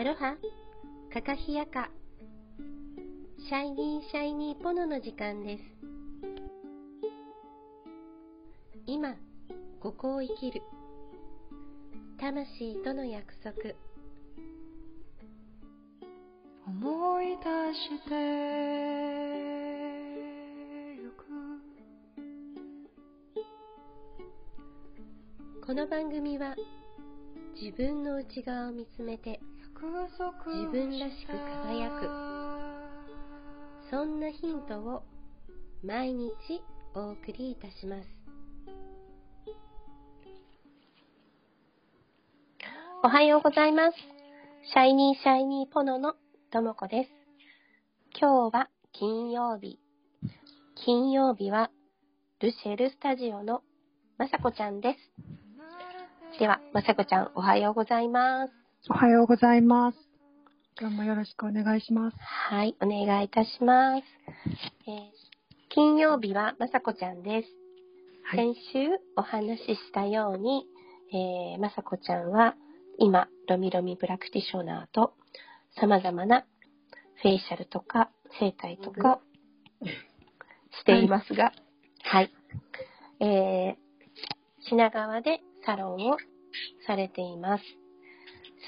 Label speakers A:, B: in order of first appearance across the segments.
A: アロハ、カカヒヤカ、シャイニーシャイニーポノの時間です。今、ここを生きる。魂との約束。
B: 思い出してゆく
A: この番組は自分の内側を見つめて自分らしく輝く。そんなヒントを毎日お送りいたします。おはようございます。シャイニーシャイニーポノのともこです。今日は金曜日。金曜日はルシェルスタジオのまさこちゃんです。ではまさこちゃんおはようございます。
B: おはようございます。今日もよろしくお願いします。
A: はい、お願いいたします。えー金曜日はまさこちゃんです。
B: はい。
A: 先週お話ししたように、えーまさこちゃんは今、ロミロミプラクティショナーと様々なフェイシャルとか整体とかしていますが、はい。えー品川でサロンをされています。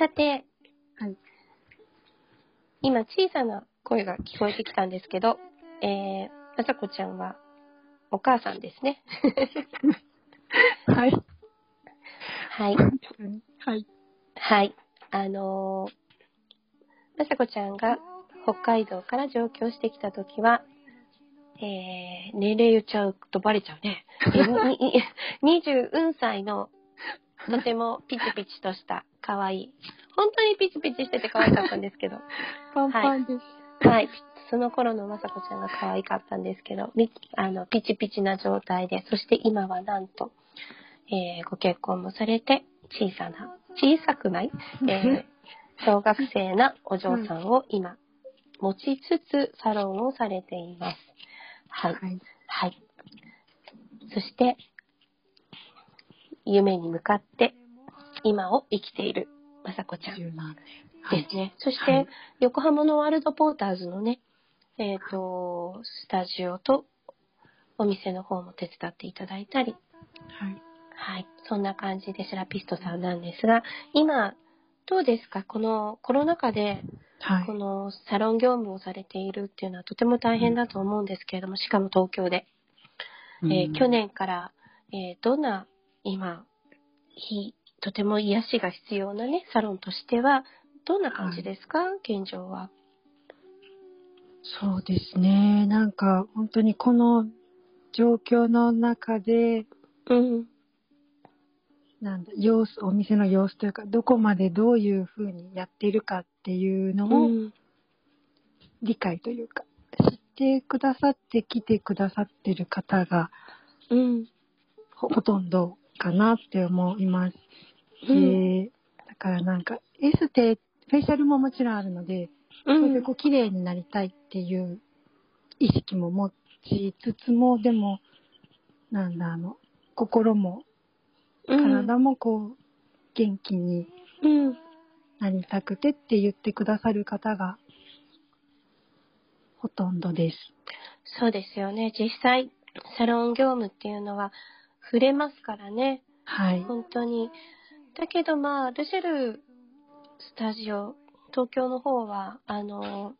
A: さて、
B: はい。
A: 今小さな声が聞こえてきたんですけど、えー、まさこちゃんはお母さんですね。
B: はい。
A: はい。
B: はい。
A: はい。あのー、まさこちゃんが北海道から上京してきたときは、えー、年齢言っちゃうとバレちゃうね。えーにに20歳のとてもピチピチとした可愛い。本当にピチピチしてて可愛かったんですけど。
B: パンパンです。
A: はい。その頃のまさこちゃんが可愛かったんですけど、みあの、ピチピチな状態で、そして今はなんと、えーご結婚もされて、小さな、小さくない、えー 小学生なお嬢さんを今、持ちつつサロンをされています。はい。
B: はい。
A: はい。そして、夢に向かって、今を生きているまさこちゃんで
B: 17年。はい。
A: すね。そして、
B: はい
A: 横浜のワールドポーターズのね、えっ、と、スタジオとお店の方も手伝っていただいたり、
B: はい。
A: はい。そんな感じでセラピストさんなんですが、今、どうですか？このコロナ禍で、
B: はい
A: こ。のサロン業務をされているっていうのはとても大変だと思うんですけれども、しかも東京で。えー
B: うん
A: 去。年から、えーどんな今、ひとても癒しが必要なね、サロンとしては、どんな感じですか、現状は。
B: そうですね。なんか、本当にこの状況の中で、
A: うん。
B: なんだ、様子、お店の様子というか、どこまでどういうふうにやっているかっていうのを
A: うん。
B: 理解というか、知ってくださって来てくださってる方が
A: うん。
B: ほほとんどかなって思います。
A: うん。
B: で、だからなんか、エステ、フェイシャルももちろんあるので、
A: う
B: それで
A: ん
B: こう綺麗になりたいっていう意識も持ちつつも、でも、なんだ、あの、心も体もこう、元気に
A: うん。
B: なりたくてって言ってくださる方が、ほとんどです。
A: そうですよね。実際、サロン業務っていうのは触れますからね。
B: はい。
A: 本当に。だけどまあ、ルシェルスタジオ、東京の方は、あの、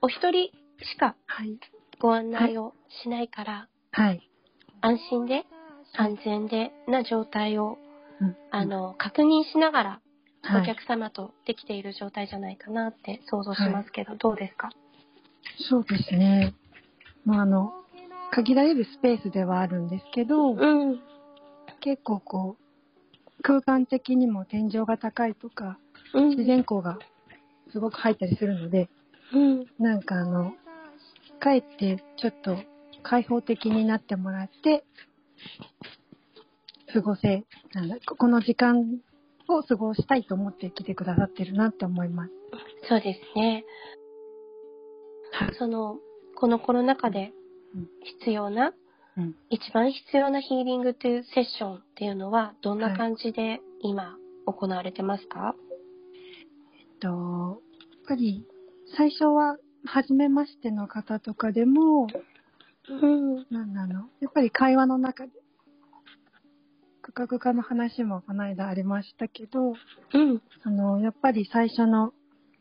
A: お一人しか
B: はい。
A: ご案内をしないから、
B: はい。
A: 安心で、安全でな状態を、
B: うん
A: あ、の、確認しながら、
B: はい、
A: お客様とできている状態じゃないかなって想像しますけど、どうですか？
B: そうですね。まあ、あの、限られるスペースではあるんですけど、
A: うん。
B: 結構こう、空間的にも天井が高いとか、
A: うん。
B: 自然光がすごく入ったりするので、
A: うん。
B: なんかあの、かえってちょっと開放的になってもらって、過ごせ、なんだ、ここの時間を過ごしたいと思って来てくださってるなって思います。
A: そうですね。
B: はい。
A: その、このコロナ禍で
B: うん
A: 必要な、
B: うん。
A: 一番必要なヒーリングというセッションっていうのは、どんな感じで今行われてますか、
B: と、やっぱり最初は初めましての方とかでも、
A: うん。
B: なんなのやっぱり会話の中で、クカクカの話もこの間ありましたけど、
A: うん。
B: あの、やっぱり最初の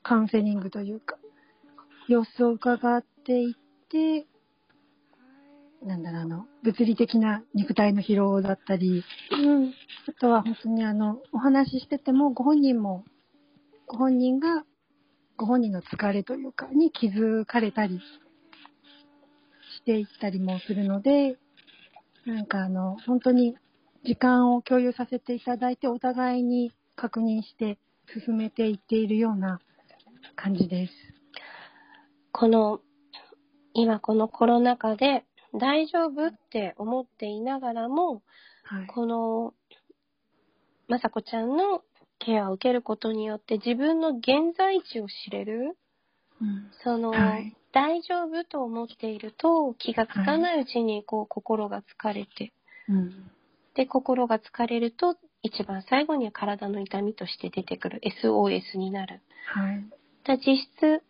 B: カウンセリングというか、様子を伺っていって、なんだろう、あの、物理的な肉体の疲労だったり、
A: うん。
B: あとは本当にあの、お話ししてても、ご本人も、ご本人が、ご本人の疲れというか、に気づかれたりしていったりもするので、なんかあの、本当に時間を共有させていただいて、お互いに確認して進めていっているような感じです。
A: この、今このコロナ禍で大丈夫って思っていながらも、
B: はい。
A: この、まさこちゃんのケアを受けることによって自分の現在地を知れる
B: うん
A: その、
B: はい
A: 大丈夫と思っていると気がつかないうちにこう心が疲れて、
B: うん。
A: で、心が疲れると一番最後には体の痛みとして出てくる SOS になる。
B: はい。
A: だ実質、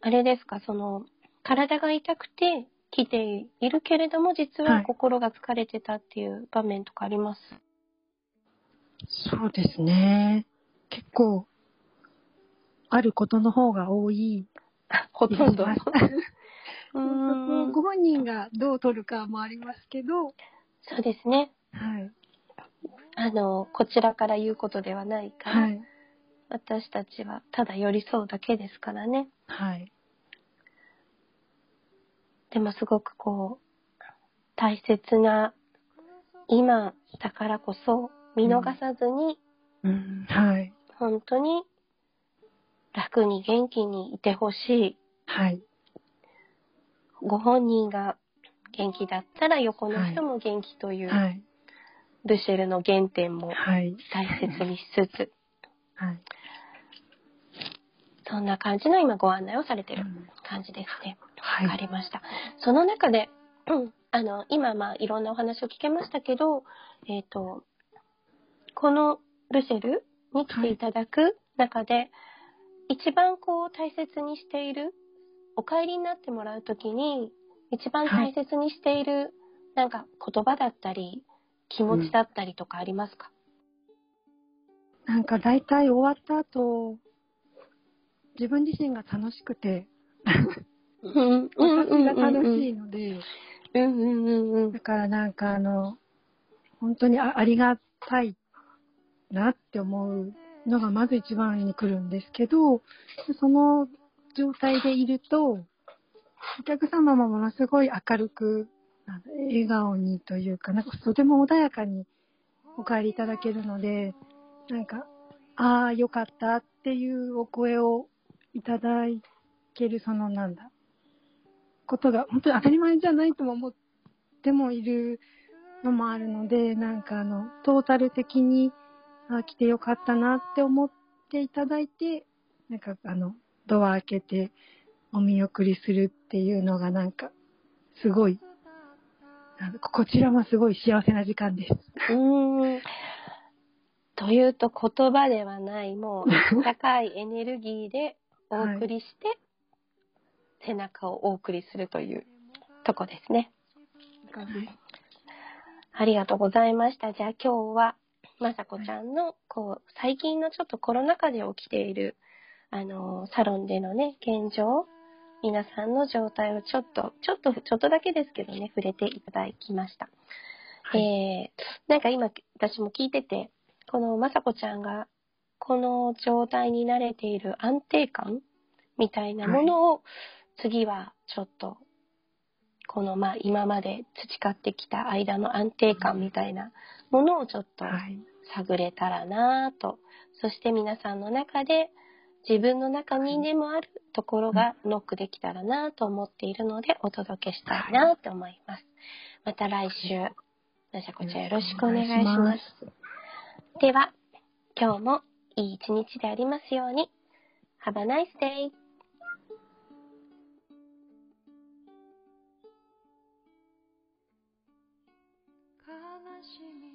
A: あれですか、その、体が痛くて来ているけれども、実
B: は
A: はい心が疲れてたっていう場面とかあります？
B: そうですね。結構、あることの方が多い
A: ほとんど。うん
B: ご本人がどう取るかもありますけど、
A: そうですね。
B: はい。
A: あの、こちらから言うことではないから、
B: はい。
A: 私たちはただ寄り添うだけですからね。
B: はい。
A: でもすごくこう、大切な今だからこそ見逃さずに、
B: うん。はい。
A: 本当に楽に元気にいてほしい。
B: はい。
A: ご本人が元気だったら横の人も元気という、
B: はい。
A: ルシェルの原点も
B: はい。
A: 大切にしつつ、
B: はい。
A: そんな感じの今ご案内をされてる
B: うん
A: 感じですね。
B: はい
A: わかりました。その中で、う んあの、今、まあ、いろんなお話を聞けましたけど、えっ、と、このルシェルに来ていただく中で、一番こう大切にしている、お帰りになってもらうときに、一番大切にしている、なんか言葉だったり、気持ちだったりとかありますか、
B: なんか大体終わった後、自分自身が楽しくて、
A: うん、
B: 私が楽し
A: い。
B: いので、だ。からなんかあの、本当にあありがたいなって思うのがまず一番に来るんですけど、その状態でいると、お客様もものすごい明るく、笑顔にというか、なんかとても穏やかにお帰りいただけるので、なんか、ああ、よかったっていうお声をいただける、そのなんだ、ことが本当に当たり前じゃないとも思ってもいるのもあるので、なんかあの、トータル的に、あ来てよかったなって思っていただいて、なんかあの、ドア開けてお見送りするっていうのがなんか、すごい、こちらもすごい幸せな時間です。
A: うん。というと言葉ではない、もう高いエネルギーでお送りして、背中をお送りするというとこですね。ありがとうございました。じゃあ今日は、まさこちゃんの、こう、最近のちょっとコロナ禍で起きている、あの、サロンでのね、現状、皆さんの状態をちょっと、ちょっと、ちょっとだけですけどね、触れていただきました。
B: はい
A: えー、なんか今、私も聞いてて、このまさこちゃんが、この状態に慣れている安定感みたいなものを、次はちょっと、このまあ今まで培ってきた間の安定感みたいなものをちょっと
B: はい。
A: 探れたらなぁと。そして皆さんの中で自分の中にでもあるところがノックできたらなぁと思っているのでお届けしたいなと思います。また来週、なしゃこちゃんよろしくお願いします。では、今日もいい一日でありますように。Have a nice day!
C: 悲しみ